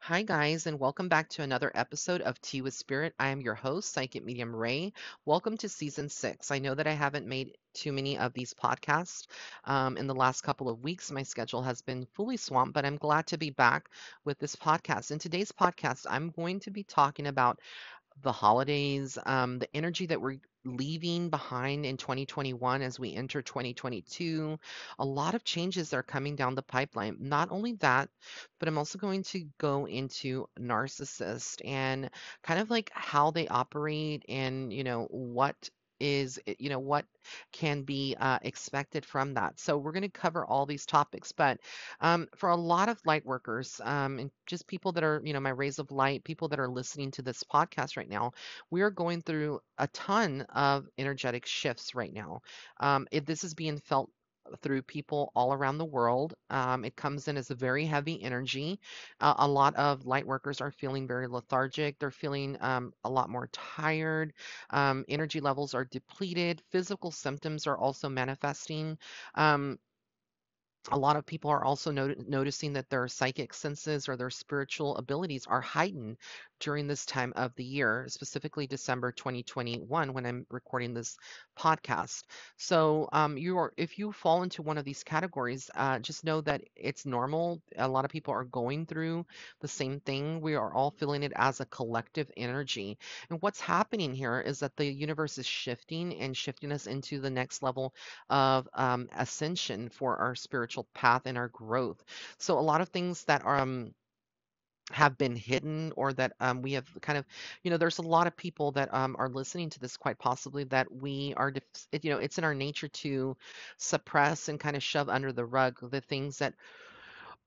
Hi, guys, and welcome back to another episode of Tea with Spirit. I am your host, Psychic Medium Ray. Welcome to season six. I know that I haven't made too many of these podcasts um, in the last couple of weeks. My schedule has been fully swamped, but I'm glad to be back with this podcast. In today's podcast, I'm going to be talking about the holidays, um, the energy that we're leaving behind in 2021 as we enter 2022. A lot of changes are coming down the pipeline. Not only that, but I'm also going to go into narcissist and kind of like how they operate and, you know, what is, eh, you know, what can be uh, expected from that. So we're going to cover all these topics. But um, for a lot of light workers um, and just people that are, you know, my rays of light, people that are listening to this podcast right now, we are going through a ton of energetic shifts right now. Um, this is being felt through people all around the world. Um, it comes in as a very heavy energy. Uh, a lot of light workers are feeling very lethargic. They're feeling um, a lot more tired. Um, energy levels are depleted. Physical symptoms are also manifesting. A lot of people are also not- noticing that their psychic senses or their spiritual abilities are heightened during this time of the year, specifically December 2021 when I'm recording this podcast. So, um, you are if you fall into one of these categories, uh, just know that it's normal. A lot of people are going through the same thing. We are all feeling it as a collective energy. And what's happening here is that the universe is shifting and shifting us into the next level of um, ascension for our spiritual path and our growth. So, a lot of things that are um, have been hidden or that um, we have kind of, you know, there's a lot of people that um, are listening to this quite possibly that we are, you know, it's in our nature to suppress and kind of shove under the rug the things that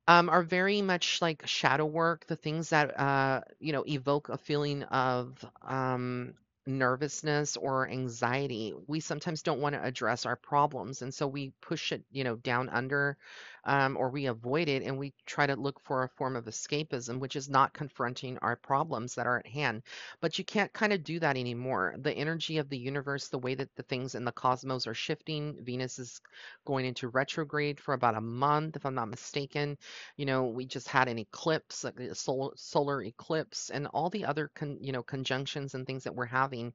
um, are very much like shadow work, the things that, uh, you know, evoke a feeling of um, nervousness or anxiety. We sometimes don't want to address our problems. And so we push it, you know, down under um, or we avoid it and we try to look for a form of escapism, which is not confronting our problems that are at hand. But you can't kind of do that anymore. The energy of the universe, the way that the things in the cosmos are shifting, Venus is going into retrograde for about a month, if I'm not mistaken. You know, we just had an eclipse, like a solar, solar eclipse, and all the other, con, you know, conjunctions and things that we're having,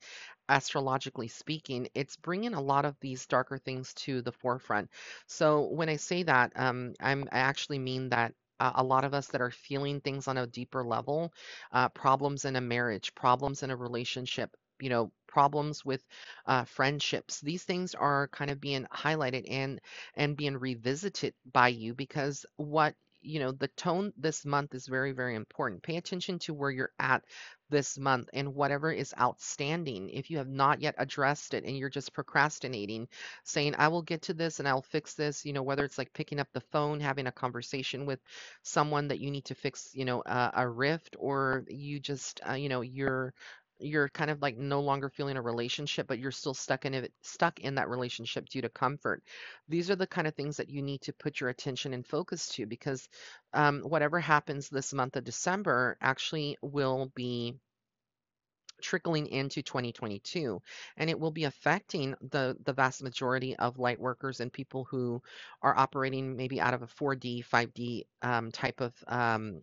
astrologically speaking. It's bringing a lot of these darker things to the forefront. So when I say that, um, I'm, I actually mean that. Uh, a lot of us that are feeling things on a deeper level, uh, problems in a marriage, problems in a relationship, you know, problems with uh, friendships. These things are kind of being highlighted and and being revisited by you because what you know the tone this month is very very important. Pay attention to where you're at this month and whatever is outstanding. If you have not yet addressed it and you're just procrastinating saying i will get to this and i'll fix this you know whether it's like picking up the phone having a conversation with someone that you need to fix you know uh, a rift or you just uh, you know you're you're kind of like no longer feeling a relationship, but you're still stuck in it, stuck in that relationship due to comfort. These are the kind of things that you need to put your attention and focus to because um, whatever happens this month of December actually will be trickling into 2022 and it will be affecting the the vast majority of light workers and people who are operating maybe out of a 4D 5D um, type of um,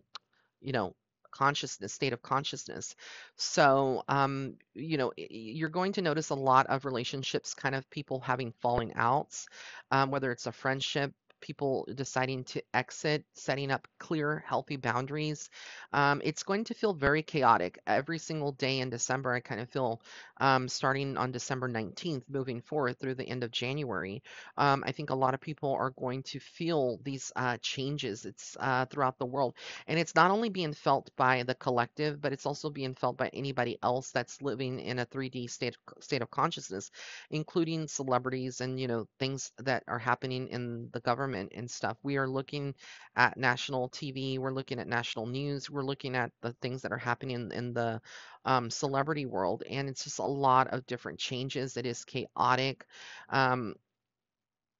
you know consciousness state of consciousness. So um you know you're going to notice a lot of relationships kind of people having falling outs um, whether it's a friendship people deciding to exit setting up clear healthy boundaries um, it's going to feel very chaotic. Every single day in december i kind of feel um, starting on december 19th moving forward through the end of january um, i think a lot of people are going to feel these uh, changes. It's uh, throughout the world. And it's not only being felt by the collective, but it's also being felt by anybody else that's living in a 3D state state of consciousness, including celebrities and you know things that are happening in the government and stuff. We are looking at national TV, we're looking at national news, we're looking at the things that are happening in, in the um, celebrity world, and it's just a lot of different changes. It is chaotic. Um,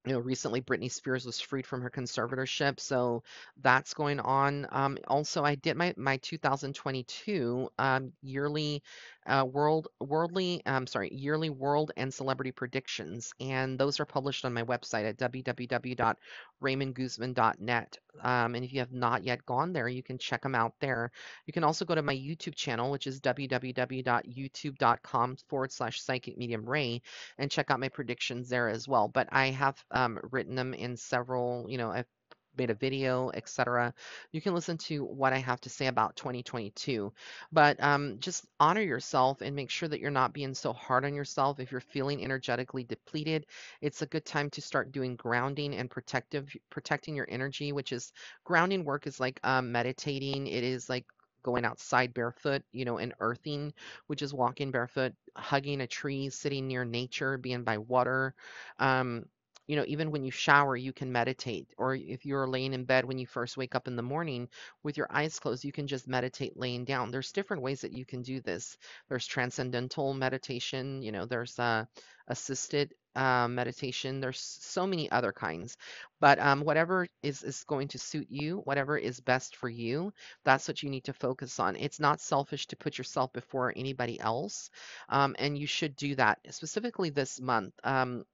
you know, recently Britney Spears was freed from her conservatorship, so that's going on. Um, also, I did my my 2022 um, yearly uh, world worldly um, sorry yearly world and celebrity predictions, and those are published on my website at www.rayoflight.com raymondguzman.net. Um, and if you have not yet gone there, you can check them out there. You can also go to my YouTube channel, which is www.youtube.com forward slash psychic medium ray, and check out my predictions there as well. But I have um, written them in several, you know, I've made a video, etc. You can listen to what I have to say about 2022. But um, just honor yourself and make sure that you're not being so hard on yourself. If you're feeling energetically depleted, it's a good time to start doing grounding and protective protecting your energy, which is grounding work is like um, meditating. It is like going outside barefoot, you know, and earthing, which is walking barefoot, hugging a tree, sitting near nature, being by water. Um, you know, even when you shower, you can meditate. Or if you're laying in bed when you first wake up in the morning with your eyes closed, you can just meditate laying down. There's different ways that you can do this. There's transcendental meditation, you know, there's uh, assisted uh, meditation. There's so many other kinds, but um, whatever is is going to suit you, whatever is best for you, that's what you need to focus on. It's not selfish to put yourself before anybody else, um, and you should do that specifically this month. Um,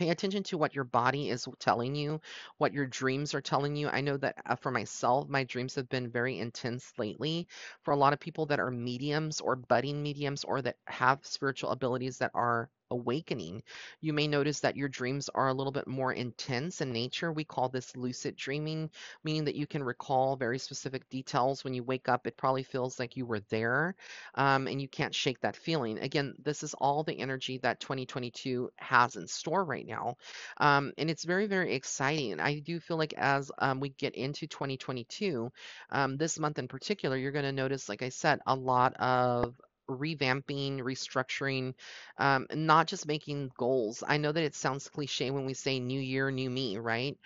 Pay attention to what your body is telling you, what your dreams are telling you. I know that uh, for myself, my dreams have been very intense lately. For a lot of people that are mediums or budding mediums or that have spiritual abilities that are awakening, you may notice that your dreams are a little bit more intense in nature. We call this lucid dreaming, meaning that you can recall very specific details. When you wake up, it probably feels like you were there um, and you can't shake that feeling. Again, this is all the energy that 2022 has in store right now. Um, and it's very, very exciting. I do feel like as um, we get into 2022, um, this month in particular, you're going to notice, like I said, a lot of revamping, restructuring, um, not just making goals. I know that it sounds cliche when we say new year, new me, right?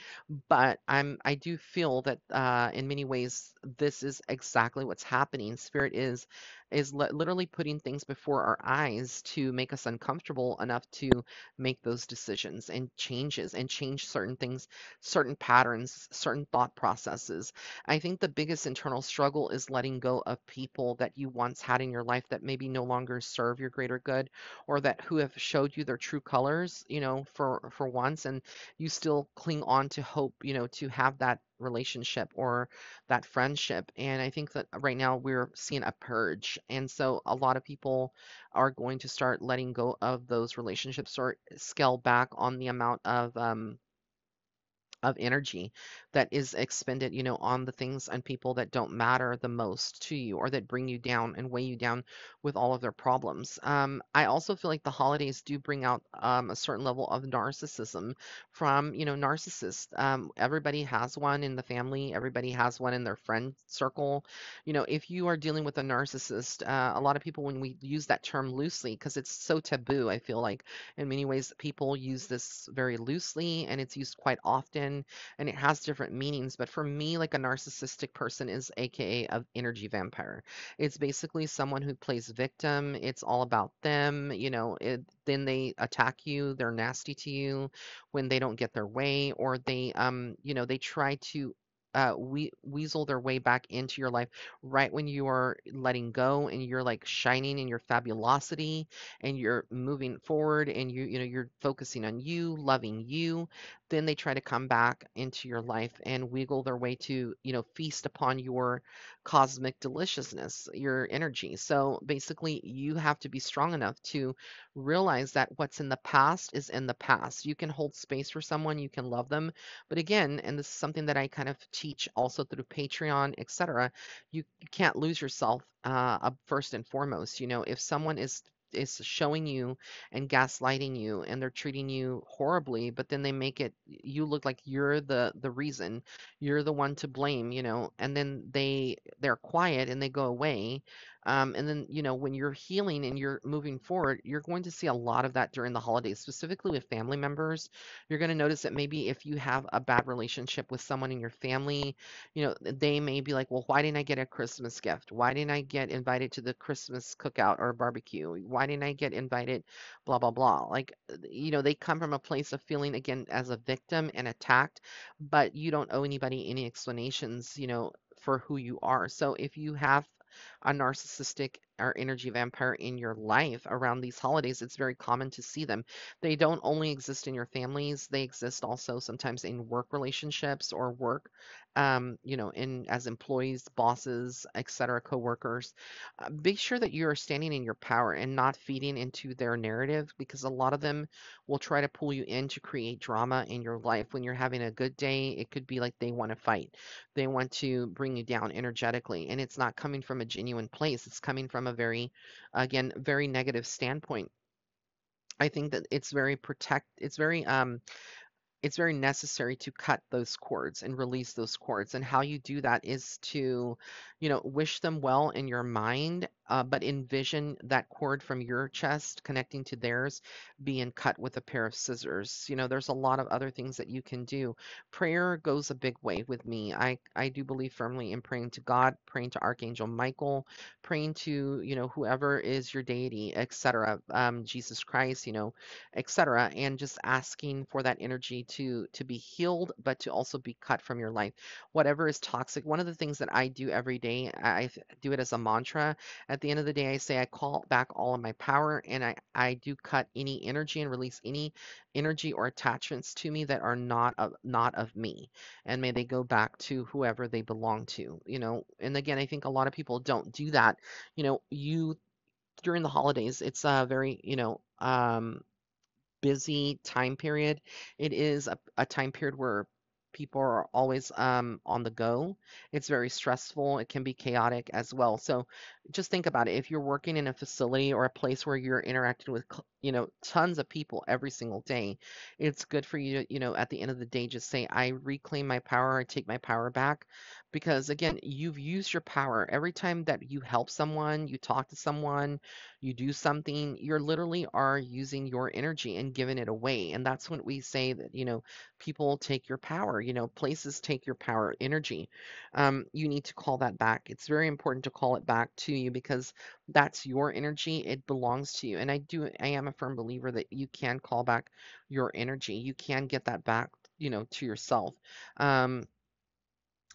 But I'm I do feel that uh, in many ways this is exactly what's happening. Spirit is is li- literally putting things before our eyes to make us uncomfortable enough to make those decisions and changes and change certain things, certain patterns, certain thought processes. I think the biggest internal struggle is letting go of people that you once had in your life that maybe no longer serve your greater good or that who have showed you their true colors, you know, for for once and you still cling on to hope, you know, to have that relationship or that friendship. And I think that right now we're seeing a purge. And so a lot of people are going to start letting go of those relationships or scale back on the amount of um, of energy that is expended, you know, on the things and people that don't matter the most to you or that bring you down and weigh you down with all of their problems. Um, I also feel like the holidays do bring out um, a certain level of narcissism from, you know, narcissists. Um, everybody has one in the family, everybody has one in their friend circle. You know, if you are dealing with a narcissist, uh, a lot of people, when we use that term loosely, because it's so taboo, I feel like in many ways people use this very loosely and it's used quite often and it has different meanings. But for me, like a narcissistic person is AKA of energy vampire. It's basically someone who plays victim. It's all about them. You know, it, then they attack you. They're nasty to you when they don't get their way, or they, um, you know, they try to uh, we weasel their way back into your life right when you are letting go and you're like shining in your fabulosity and you're moving forward and you you know you're focusing on you loving you then they try to come back into your life and wiggle their way to you know feast upon your cosmic deliciousness your energy. So basically you have to be strong enough to realize that what's in the past is in the past. You can hold space for someone you can love them but again and this is something that i kind of teach also through patreon etc you, you can't lose yourself uh, first and foremost you know if someone is is showing you and gaslighting you and they're treating you horribly but then they make it you look like you're the the reason you're the one to blame you know and then they they're quiet and they go away um, and then, you know, when you're healing and you're moving forward, you're going to see a lot of that during the holidays, specifically with family members. You're going to notice that maybe if you have a bad relationship with someone in your family, you know, they may be like, well, why didn't I get a Christmas gift? Why didn't I get invited to the Christmas cookout or barbecue? Why didn't I get invited? Blah, blah, blah. Like, you know, they come from a place of feeling, again, as a victim and attacked, but you don't owe anybody any explanations, you know, for who you are. So if you have a narcissistic or energy vampire in your life around these holidays, it's very common to see them. They don't only exist in your families, they exist also sometimes in work relationships or work, um, you know, in as employees, bosses, etc., coworkers. Uh, be sure that you are standing in your power and not feeding into their narrative because a lot of them will try to pull you in to create drama in your life. When you're having a good day, it could be like they want to fight. They want to bring you down energetically, and it's not coming from a genuine place. It's coming from a very, again, very negative standpoint. I think that it's very protect, it's very um it's very necessary to cut those cords and release those cords. And how you do that is to, you know, wish them well in your mind, uh, but envision that cord from your chest connecting to theirs being cut with a pair of scissors. You know, there's a lot of other things that you can do. Prayer goes a big way with me. I, I do believe firmly in praying to God, praying to Archangel Michael, praying to, you know, whoever is your deity, etc., um, Jesus Christ, you know, etc., and just asking for that energy to to be healed, but to also be cut from your life. Whatever is toxic. One of the things that I do every day, I do it as a mantra. At the end of the day, I say I call back all of my power, and I I do cut any energy and release any energy or attachments to me that are not of not of me, and may they go back to whoever they belong to. You know, and again, I think a lot of people don't do that. You know, you during the holidays, it's a very you know um busy time period. It is a, a time period where people are always um, on the go. It's very stressful. It can be chaotic as well. So just think about it. If you're working in a facility or a place where you're interacting with, you know, tons of people every single day, it's good for you to, you know, at the end of the day, just say, I reclaim my power, I take my power back. Because again, you've used your power. Every time that you help someone, you talk to someone, you do something, you're literally are using your energy and giving it away. And that's when we say that, you know, people take your power, you know, places take your power, energy. Um, you need to call that back. It's very important to call it back to you because that's your energy. It belongs to you. And I do, I am a firm believer that you can call back your energy. You can get that back, you know, to yourself. Um,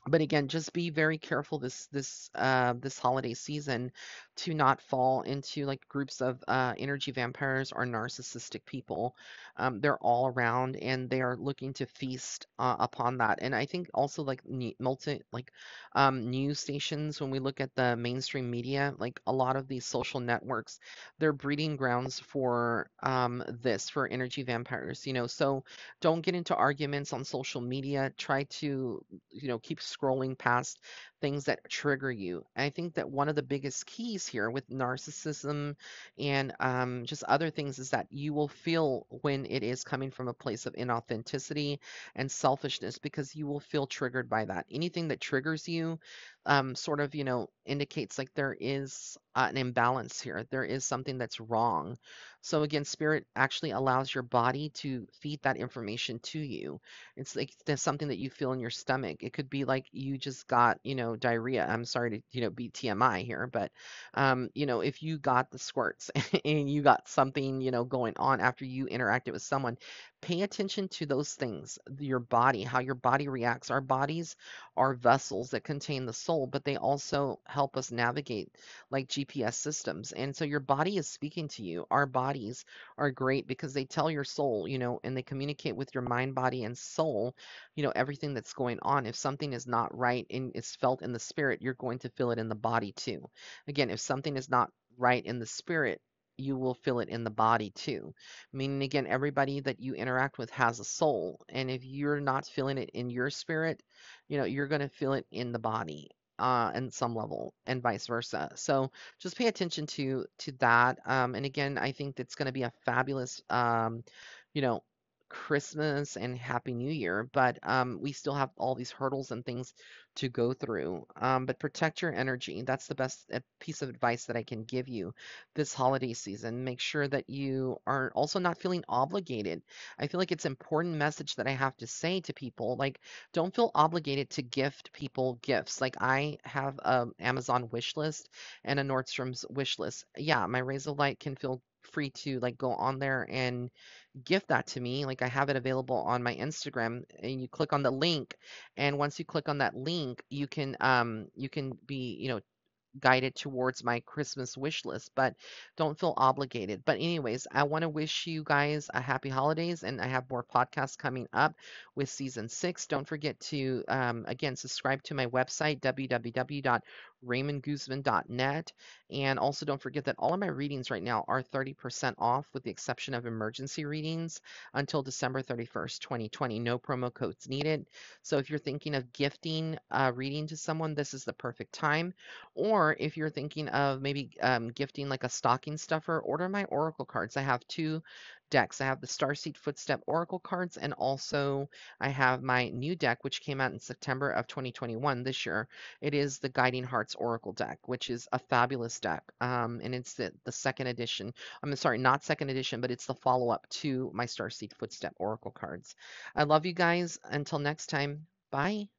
but again, just be very careful this this uh, this holiday season to not fall into like groups of uh, energy vampires or narcissistic people. Um, they're all around and they are looking to feast uh, upon that. And I think also like multi like um, news stations when we look at the mainstream media, like a lot of these social networks, they're breeding grounds for um, this for energy vampires. You know, so don't get into arguments on social media. Try to you know keep scrolling past things that trigger you. I think that one of the biggest keys here with narcissism and um, just other things is that you will feel when it is coming from a place of inauthenticity and selfishness because you will feel triggered by that. Anything that triggers you um, sort of, you know, indicates like there is uh, an imbalance here. There is something that's wrong. So again, spirit actually allows your body to feed that information to you. It's like there's something that you feel in your stomach. It could be like you just got, you know, diarrhea. I'm sorry to, you know, be TMI here, but um, you know, if you got the squirts and you got something, you know, going on after you interacted with someone, pay attention to those things, your body, how your body reacts. Our bodies are vessels that contain the soul, but they also help us navigate like GPS systems. And so your body is speaking to you. Our bodies are great because they tell your soul, you know, and they communicate with your mind, body, and soul, you know, everything that's going on. If something is not right and is felt in the spirit, you're going to feel it in the body too. Again, if something is not right in the spirit, you will feel it in the body too. Meaning, again, everybody that you interact with has a soul. And if you're not feeling it in your spirit, you know, you're going to feel it in the body uh, in some level and vice versa. So just pay attention to to that. Um, and again, I think that's going to be a fabulous, um, you know, Christmas and Happy New Year, but um, we still have all these hurdles and things to go through. Um, but protect your energy. That's the best uh, piece of advice that I can give you this holiday season. Make sure that you are also not feeling obligated. I feel like it's an important message that I have to say to people. Like, don't feel obligated to gift people gifts. Like, I have an Amazon wish list and a Nordstrom's wish list. Yeah, my rays of light can feel free to like go on there and gift that to me. Like I have it available on my Instagram and you click on the link and once you click on that link, you can um you can be, you know, guided towards my Christmas wish list, but don't feel obligated. But, anyways, I want to wish you guys a happy holidays, and I have more podcasts coming up with season six. Don't forget to, um, again, subscribe to my website, www.raymondguzman.net. And also, don't forget that all of my readings right now are 30% off, with the exception of emergency readings until December 31st, 2020. No promo codes needed. So, if you're thinking of gifting a reading to someone, this is the perfect time. Or if you're thinking of maybe um, gifting like a stocking stuffer, order my oracle cards. I have two decks. I have the Starseed Footstep Oracle cards, and also I have my new deck, which came out in September of 2021 this year. It is the Guiding Hearts Oracle deck, which is a fabulous deck. Um, and it's the, the second edition. I'm sorry, not second edition, but it's the follow up to my Starseed Footstep Oracle cards. I love you guys. Until next time, bye.